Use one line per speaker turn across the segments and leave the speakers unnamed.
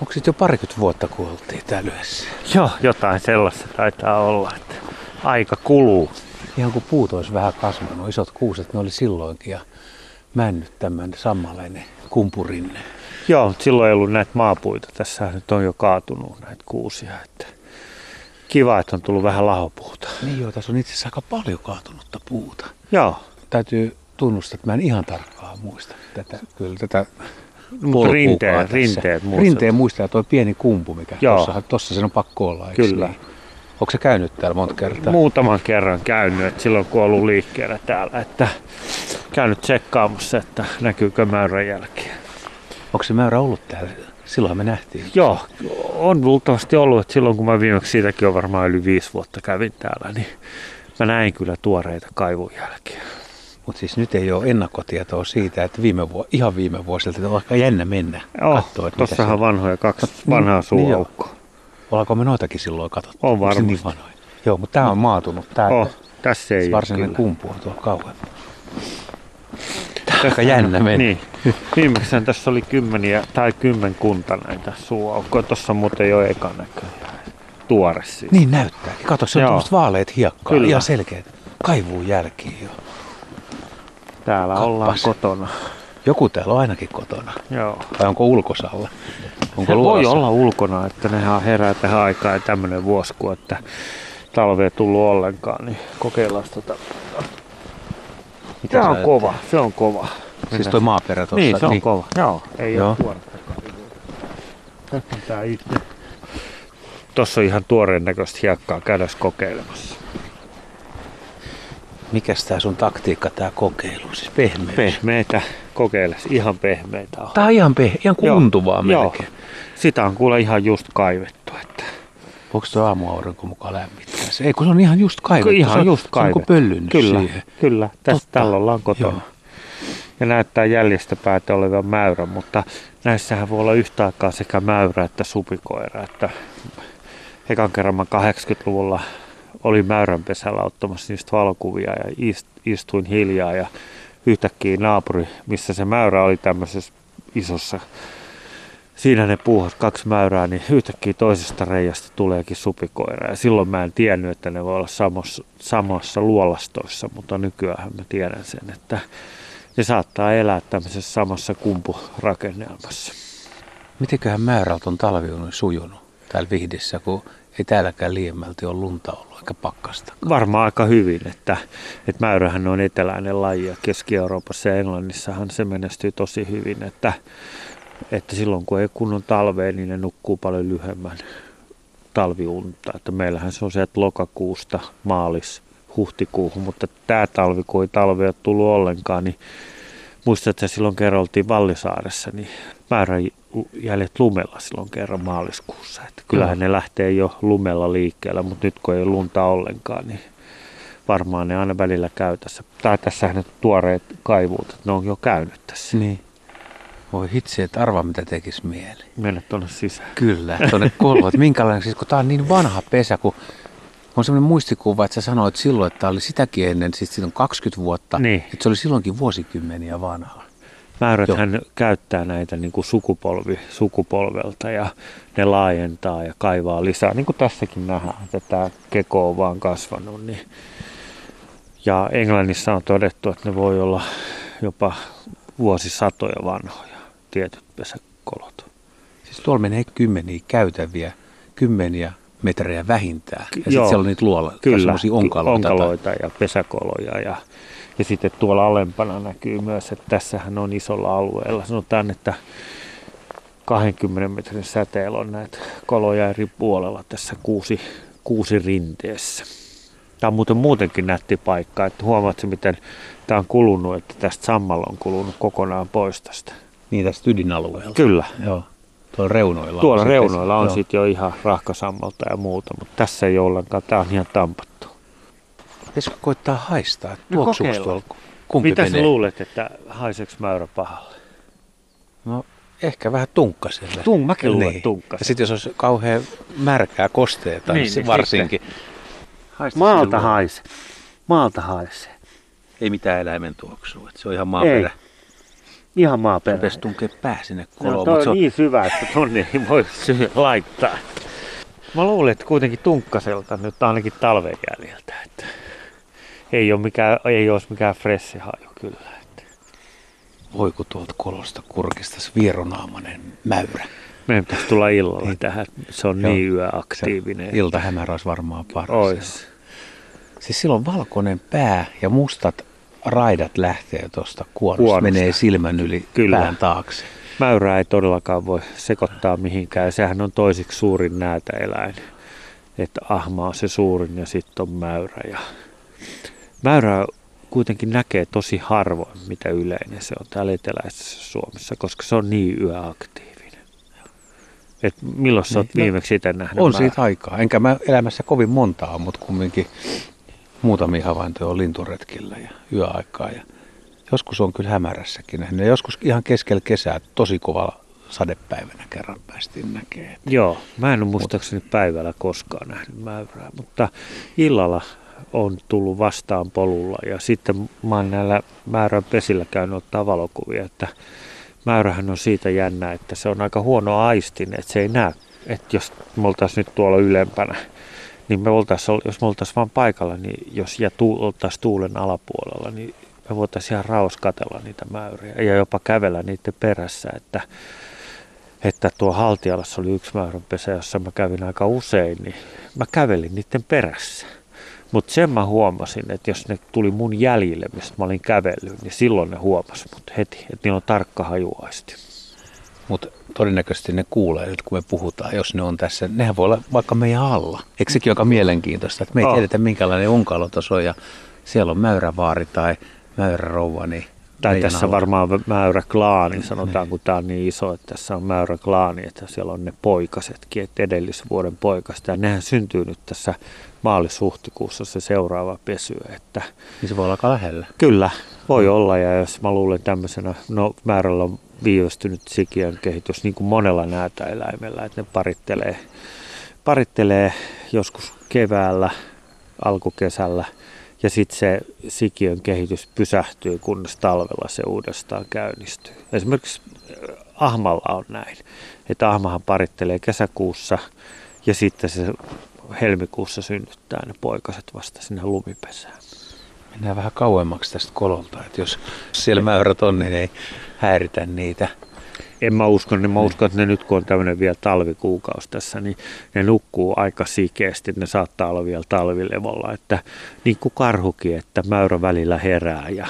Onko sitten jo parikymmentä vuotta, kun oltiin täällä yhdessä?
Joo, jotain sellaista taitaa olla, että aika kuluu.
Ihan kun puut olisi vähän kasvanut, isot kuuset, ne oli silloinkin ja männyt tämän sammaleinen kumpurinne.
Joo, mutta silloin ei ollut näitä maapuita. Tässä nyt on jo kaatunut näitä kuusia. Että kiva, että on tullut vähän lahopuuta.
Niin joo, tässä on itse asiassa aika paljon kaatunutta puuta.
Joo,
Täytyy tunnustaa, että mä en ihan tarkkaan muista tätä, kyllä tätä
mutta
polkuukaan
rinteet, muistat.
Rinteen muistaa tuo pieni kumpu, mikä tuossa, tuossa sen on pakko olla, eikö
Kyllä.
Niin? Onko se käynyt täällä monta kertaa?
Muutaman kerran käynyt, että silloin kun ollut liikkeellä täällä, että käynyt tsekkaamassa, että näkyykö mäyrän jälkiä.
Onko se mäyrä ollut täällä? Silloin me nähtiin.
Joo, on luultavasti ollut, että silloin kun mä viimeksi siitäkin on varmaan yli viisi vuotta kävin täällä, niin mä näin kyllä tuoreita kaivun jälkiä.
Mutta siis nyt ei ole ennakkotietoa siitä, että viime vuo, ihan viime vuosilta että on aika jännä mennä
Joo,
katsoa,
tossahan
siellä-
vanhoja kaksi
No,
vanhaa
niin
suuaukkoa.
Ollaanko me noitakin silloin katsottu?
On
se
varmasti.
Niin vanhoja? Joo, mutta tämä on maatunut. Tämä
Oh, tässä ei
varsinainen
kyllä.
kumpu on tuolla kauemmin. Tämä on aika jännä mennä.
Niin. Viimeksi tässä oli kymmeniä tai kymmenkunta näitä suuaukkoja. Tuossa muuten jo ekan näköjään. Tuore siis.
Niin näyttääkin. Kato, se on vaaleet hiekkaa.
Kyllä.
Ihan selkeät. Kaivuun jälkiin jo.
Täällä
Kappas.
ollaan kotona.
Joku täällä on ainakin kotona.
Joo.
Vai onko ulkosalla? Onko
Se voi olla ulkona, että nehän herää tähän aikaan ja tämmöinen vuosi, kun että talve ei tullut ollenkaan, niin kokeillaan tota.
Mitä
Tämä on kova, se on kova.
Siis toi maaperä tuossa.
Niin, se on kova. Joo, ei
Joo.
ole tuoretta Tässä on tää itse. Tossa on ihan tuoreen näköistä hiekkaa käydä kokeilemassa.
Mikäs tää sun taktiikka, tää kokeilu? Siis pehmeys.
Pehmeitä, kokeile. Ihan pehmeitä on.
Tää on ihan, peh- ihan
Joo,
kuntuvaa
joo.
melkein.
Sitä on kuule ihan just kaivettu. Että
Voiko tuo aamuaurinko mukaan lämmittää se? Ei, kun se on ihan just kaivettu.
ihan
se on,
just
Se on
kaivettu.
kuin pöllynyt
kyllä,
siihen.
kyllä. Tässä tällä ollaan kotona.
Joo.
Ja näyttää jäljestä päätä olevan mäyrä, mutta näissähän voi olla yhtä aikaa sekä mäyrä että supikoira. Että ekan kerran mä 80-luvulla olin mäyränpesällä ottamassa niistä valokuvia ja ist, istuin hiljaa ja yhtäkkiä naapuri, missä se mäyrä oli tämmöisessä isossa, siinä ne puuhas kaksi mäyrää, niin yhtäkkiä toisesta reiästä tuleekin supikoira. Ja silloin mä en tiennyt, että ne voi olla samassa, samassa luolastoissa, mutta nykyään mä tiedän sen, että ne saattaa elää tämmöisessä samassa kumpurakennelmassa.
Mitenköhän määrältä on talviuni sujunut täällä Vihdissä, kun ei täälläkään liiemmälti ole lunta ollut eikä pakkasta.
Varmaan aika hyvin, että, että mäyrähän on eteläinen laji ja Keski-Euroopassa ja Englannissahan se menestyy tosi hyvin, että, että silloin kun ei kunnon talvea, niin ne nukkuu paljon lyhyemmän talviunta. Että meillähän se on se, että lokakuusta maalis huhtikuuhun, mutta tämä talvi, kun ei talvea tullut ollenkaan, niin muistat, että silloin kerran oltiin Vallisaaressa, niin määrän jäljet lumella silloin kerran maaliskuussa. Että kyllähän ne lähtee jo lumella liikkeelle, mutta nyt kun ei lunta ollenkaan, niin varmaan ne aina välillä käy tässä. Tai tässähän ne tuoreet kaivuut, että ne on jo käynyt tässä.
Niin. Voi hitsi, että arvaa mitä tekisi mieli.
Mennä tuonne sisään.
Kyllä, tuonne kolvoon. Että minkälainen, siis kun tää on niin vanha pesä, kun on semmoinen muistikuva, että sä sanoit silloin, että tää oli sitäkin ennen, siis on 20 vuotta,
Niin.
että se oli silloinkin vuosikymmeniä vanha.
Mäyräthän käyttää näitä niin kuin sukupolvi sukupolvelta ja ne laajentaa ja kaivaa lisää. Niin kuin tässäkin nähdään, että tämä keko on vaan kasvanut. Niin. Ja Englannissa on todettu, että ne voi olla jopa vuosisatoja vanhoja, tietyt pesäkolot.
Siis tuolla menee kymmeniä käytäviä, kymmeniä metrejä vähintään. Ja sitten siellä on niitä luola,
Kyllä,
onkaloita.
onkaloita ja pesäkoloja. Ja, ja sitten tuolla alempana näkyy myös, että tässähän on isolla alueella. Sanotaan, että 20 metrin säteellä on näitä koloja eri puolella tässä kuusi, kuusi rinteessä. Tämä on muuten muutenkin nätti paikka, että huomaatko miten tämä on kulunut, että tästä sammalla on kulunut kokonaan pois tästä.
Niin tästä ydinalueelta.
Kyllä.
Joo. Tuolla reunoilla.
Tuolla
on
reunoilla on sitten jo ihan rahkasammalta ja muuta, mutta tässä ei ollenkaan, tämä on ihan tampattu.
Pitäisikö koittaa haistaa?
No
Tuoksuuko
kokeillaan.
tuolla? Kumpi
Mitä
menee?
sä luulet, että haiseks mäyrä pahalle?
No, ehkä vähän tunkkaselle.
Tung, mäkin luulen
Niin.
tunkkas.
Ja sitten jos olisi kauhean märkää kosteeta, niin,
Niin,
varsinkin. Haista
Maalta
silloin.
haise. Maalta haise.
Ei mitään eläimen tuoksua, se on ihan maaperä.
Ihan maaperäinen.
Rupesi tunkee pää sinne
No,
koloon. mut
on
se on,
niin syvä, että tonne ei voi syy laittaa. Mä luulen, että kuitenkin tunkkaselta nyt ainakin talven jäljiltä. Että ei, ole mikään, ei olisi mikään fressi haju kyllä. Että
voi kun tuolta kolosta kurkistas vieronaamainen mäyrä.
meidän pitäisi tulla illalla
Niin.
tähän. Se on
Joo.
niin yöaktiivinen.
Se iltahämärä olisi varmaan paras.
Ois.
Siis silloin valkoinen pää ja mustat raidat lähtee tuosta kuonosta,
Kuonosta.
menee silmän yli
Kyllä.
pään taakse.
Mäyrää ei todellakaan voi sekoittaa mihinkään. Sehän on toisiksi suurin näätäeläin. Että ahma on se suurin ja sitten on mäyrä. Ja mäyrä kuitenkin näkee tosi harvoin, mitä yleinen se on täällä eteläisessä Suomessa, koska se on niin yöaktiivinen. Et milloin sä oot
Niin, no,
viimeksi itse nähnyt
On
määrää?
siitä aikaa. Enkä mä elämässä kovin montaa, mutta kumminkin muutamia havaintoja on linturetkillä ja yöaikaa. Ja joskus on kyllä hämärässäkin nähnyt. Ja joskus ihan keskellä kesää tosi kovalla sadepäivänä kerran päästiin näkemään.
Joo, mä en ole muistaakseni päivällä koskaan nähnyt mäyrää, mutta illalla on tullut vastaan polulla ja sitten mä oon näillä mäyrän pesillä käynyt ottaa valokuvia, että mäyrähän on siitä jännä, että se on aika huono aistin, että se ei näe, että jos me oltaisiin nyt tuolla ylempänä, niin me oltais, jos me oltaisiin vaan paikalla, niin jos ja tu, oltaisiin tuulen alapuolella, niin me voitaisiin ihan raos katella niitä mäyriä ja jopa kävellä niiden perässä, että että tuo Haltialassa oli yksi mäyränpesä, jossa mä kävin aika usein, niin mä kävelin niiden perässä. Mutta sen mä huomasin, että jos ne tuli mun jäljille, mistä mä olin kävellyt, niin silloin ne huomasi mut heti, että niillä on tarkka hajuaisti.
Mutta todennäköisesti ne kuulee nyt, kun me puhutaan, jos ne on tässä. Nehän voi olla vaikka meidän alla. Eikö sekin aika mielenkiintoista, että me ei
On.
tiedetä minkälainen unkalo tuossa on ja siellä on mäyrävaari tai mäyrärouva, niin
Tai tässä
alla.
varmaan mäyräklaani, sanotaan, kun tämä on niin iso, että tässä on mäyräklaani, että siellä on ne poikasetkin, että edellisvuoden poikasta. Ja nehän syntyy nyt tässä maalis-huhtikuussa se seuraava pesy, että
Niin se voi olla aika lähellä.
Kyllä, voi olla ja jos mä luulen tämmöisenä, no määrällä on viivästynyt sikiön kehitys niin kuin monella näätäeläimellä, että ne parittelee, parittelee joskus keväällä, alkukesällä ja sitten se sikiön kehitys pysähtyy, kunnes talvella se uudestaan käynnistyy. Esimerkiksi äh, ahmalla on näin, että ahmahan parittelee kesäkuussa ja sitten se helmikuussa synnyttää ne poikaset vasta sinne lumipesään.
Mennään vähän kauemmaksi tästä kololta, että jos siellä mäyrät on, niin ei häiritä niitä.
En mä usko, niin mä uskon, että ne nyt kun on tämmöinen vielä talvikuukausi tässä, niin ne nukkuu aika sikeästi, ne saattaa olla vielä talvilevolla, että niin kuin karhukin, että mäyrä välillä herää ja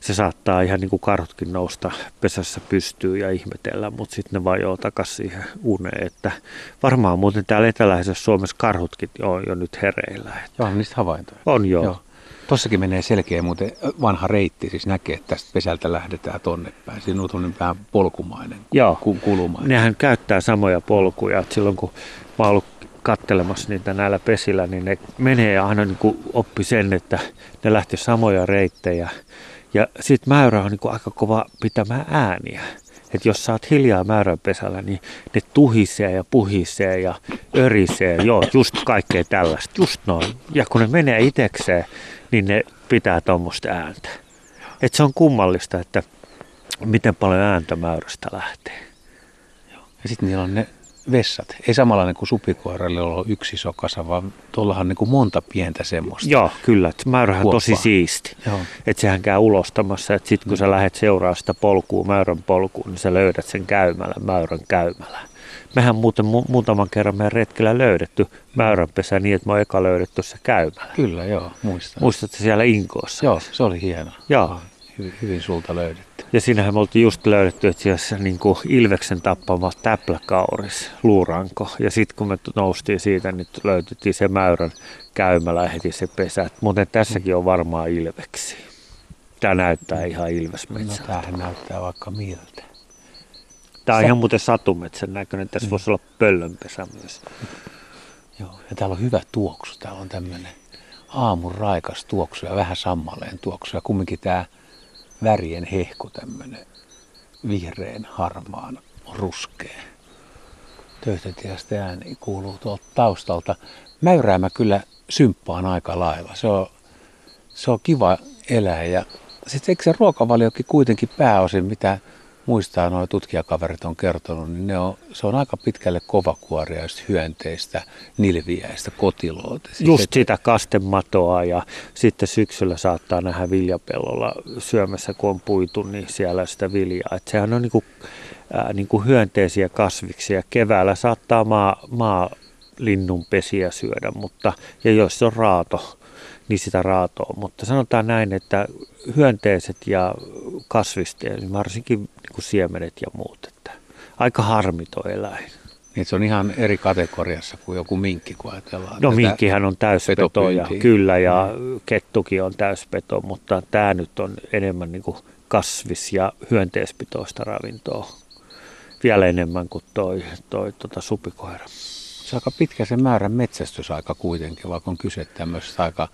se saattaa ihan niin kuin karhutkin nousta pesässä pystyy ja ihmetellä, mutta sitten ne vajoo takaisin siihen uneen, että varmaan muuten täällä eteläisessä Suomessa karhutkin on jo nyt hereillä. että
Joo, niistä havaintoja.
On joo.
Joo. Tossakin menee selkeä muuten vanha reitti, siis näkee, että tästä pesältä lähdetään tonne päin. Siinä on vähän polkumainen,
Joo.
ku- kulumainen.
Nehän käyttää samoja polkuja. Et silloin kun mä oon ollut kattelemassa niitä näillä pesillä, niin ne menee aina niin kuin oppi sen, että ne lähti samoja reittejä. Ja sitten mäyrä on niin kuin aika kova pitämään ääniä. Että jos sä oot hiljaa mäyränpesällä, niin ne tuhisee ja puhisee ja örisee. Joo, just kaikkea tällaista. Just noin. Ja kun ne menee itekseen, niin ne pitää tuommoista ääntä. Et se on kummallista, että miten paljon ääntä mäyrästä lähtee.
Ja sitten niillä on ne vessat. Ei samanlainen kuin supikoiralle, on yksi iso kasa, vaan tuollahan niin kuin monta pientä semmoista.
Joo, kyllä. Mäyrähän on tosi siisti. Että sehän käy ulostamassa, että sitten kun sä lähdet seuraa sitä polkua, mäyrän polkuun, niin sä löydät sen käymällä, mäyrän käymällä. Mehän muuten mu- muutaman kerran meidän retkellä löydetty mäyränpesä niin, että me on eka löydetty se käymällä.
Kyllä, joo, muistan.
Muistatko siellä Inkoossa?
Joo, se oli hieno.
Joo.
Hyvin, hyvin sulta löydetty.
Ja siinähän me oltiin just löydetty, että siellä niin kuin Ilveksen tappama täpläkauris, luuranko. Ja sitten kun me noustiin siitä, niin löytyttiin se mäyrän käymällä heti se pesä. Muuten tässäkin on varmaan Ilveksi. Tämä näyttää ihan
No
Ilvesmetsältä.
tämähän näyttää vaikka miltä.
Tämä on
Sä-
ihan muuten satumetsän näköinen. Tässä voisi olla pöllönpesä myös.
Joo, ja täällä on hyvä tuoksu. Täällä on tämmöinen aamun raikas tuoksu ja vähän sammaleen tuoksu. Ja kumminkin tämä värien hehku, tämmöinen vihreän, harmaan, ruskea. Töyhtötiästä ääni kuuluu tuolta taustalta. Mäyrää mä kyllä symppaan aika lailla. Se on, se on kiva elää ja sitten eikö se ruokavaliokin kuitenkin pääosin, mitä muistaa nuo tutkijakaverit on kertonut, niin ne on, se on aika pitkälle kovakuoria hyönteistä, nilviäistä, kotiloota.
Siis Just et... sitä kastematoa ja sitten syksyllä saattaa nähdä viljapellolla syömässä, kun on puitu, niin siellä sitä viljaa. Et sehän on niinku, äh, niinku hyönteisiä kasviksia. Keväällä saattaa maa, maa linnunpesiä syödä, mutta ja jos on raato, niin sitä raatoa. Mutta sanotaan näin, että hyönteiset ja kasvisteet, niin varsinkin kuin siemenet ja muut, että aika harmito eläin.
Niin se on ihan eri kategoriassa kuin joku minkki, kun ajatellaan.
No minkkihän on täyspeto ja kyllä ja mm. kettukin on täyspeto, mutta tämä nyt on enemmän niin kuin kasvis- ja hyönteispitoista ravintoa. Vielä enemmän kuin toi, toi tota supikoira.
Se on aika pitkä se määrän metsästysaika kuitenkin, vaikka on kyse tämmöisestä aika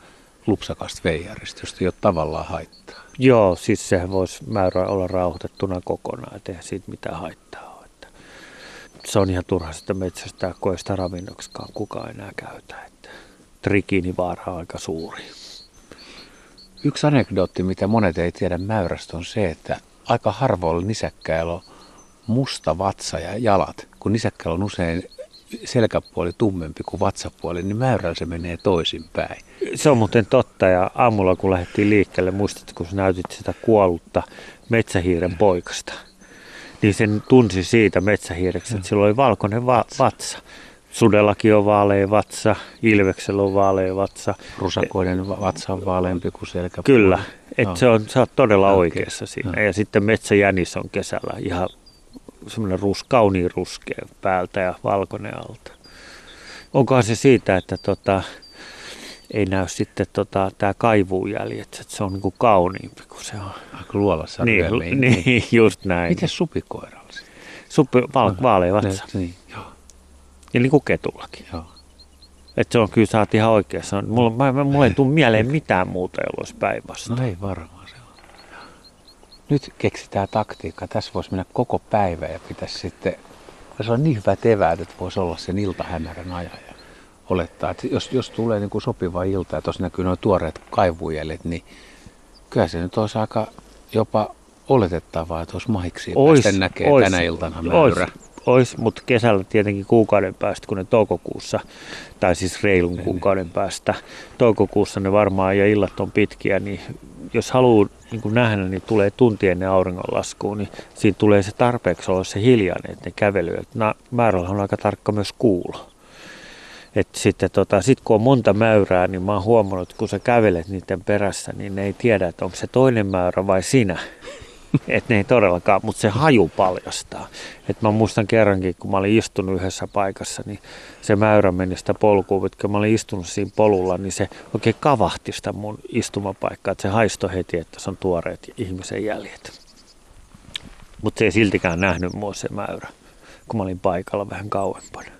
lupsakasta veijarista, josta ei ole tavallaan haittaa.
Joo, siis sehän voisi määrä olla rauhoitettuna kokonaan, ettei siitä mitään haittaa ole. Että se on ihan turha sitä metsästää, kun ei sitä ravinnoksikaan kukaan enää käytä. Että trikiinivaara on aika suuri.
Yksi anekdootti, mitä monet ei tiedä mäyrästä, on se, että aika harvoilla nisäkkäillä on musta vatsa ja jalat, kun nisäkkäillä on usein selkäpuoli tummempi kuin vatsapuoli, niin mäyrällä se menee toisinpäin.
Se on muuten totta ja aamulla kun lähdettiin liikkeelle, muistatko kun sä näytit sitä kuollutta metsähiiren poikasta, niin sen tunsi siitä metsähiireksi, että sillä oli valkoinen va- vatsa. Sudellakin on vaalea vatsa, Ilveksellä on vaalea vatsa.
Rusakoiden vatsa on vaaleampi kuin selkäpuoli.
Kyllä, että no. se on, sä oot todella okay. oikeassa siinä. No. Ja sitten metsäjänis on kesällä ihan semmoinen rus, kauniin ruskea päältä ja valkoinen alta. Onkohan se siitä, että tota, ei näy sitten tota, tämä kaivuujäljet, että se on niinku kauniimpi kuin se on.
Aika luolassa
niin, niin, niin, just näin.
Miten supikoiralla
Supi, val, no, vaalea vatsa.
Niin, joo.
Ja niin kuin ketullakin.
Joo.
Että se on kyllä, sä oot ihan oikeassa. Mulla, mä, mulla ei tule mieleen mitään muuta, jolla olisi päinvastoin.
No ei varmaan se on. Nyt keksitään taktiikka. Tässä voisi mennä koko päivä ja pitäisi sitten, se on niin hyvät eväät, että voisi olla sen iltahämärän ajan olettaa, että jos, jos tulee niin kuin sopiva ilta ja tuossa näkyy nuo tuoreet kaivujelet, niin kyllä se nyt olisi aika jopa oletettavaa, että olisi mahiksi ois, päästä näkee ois, tänä iltana mäyrä.
Ois, mutta kesällä tietenkin kuukauden päästä, kun ne toukokuussa, tai siis reilun niin, kuukauden päästä, toukokuussa ne varmaan ja illat on pitkiä, niin jos haluaa niin kuin nähdä, niin tulee tuntien ennen auringonlaskuun, niin siinä tulee se tarpeeksi olla se hiljainen, että ne kävelyy. Määrällä on aika tarkka myös kuulo. Et sitten tota, sit kun on monta mäyrää, niin mä oon huomannut, että kun sä kävelet niiden perässä, niin ne ei tiedä, että onko se toinen mäyrä vai sinä. että ne ei todellakaan, mutta se haju paljastaa. Et mä muistan kerrankin, kun mä olin istunut yhdessä paikassa, niin se mäyrä meni sitä polkuun, kun mä olin istunut siinä polulla, niin se oikein kavahti sitä mun istumapaikkaa, että se haisto heti, että se on tuoreet ihmisen jäljet. Mutta se ei siltikään nähnyt mua se mäyrä, kun mä olin paikalla vähän kauempana.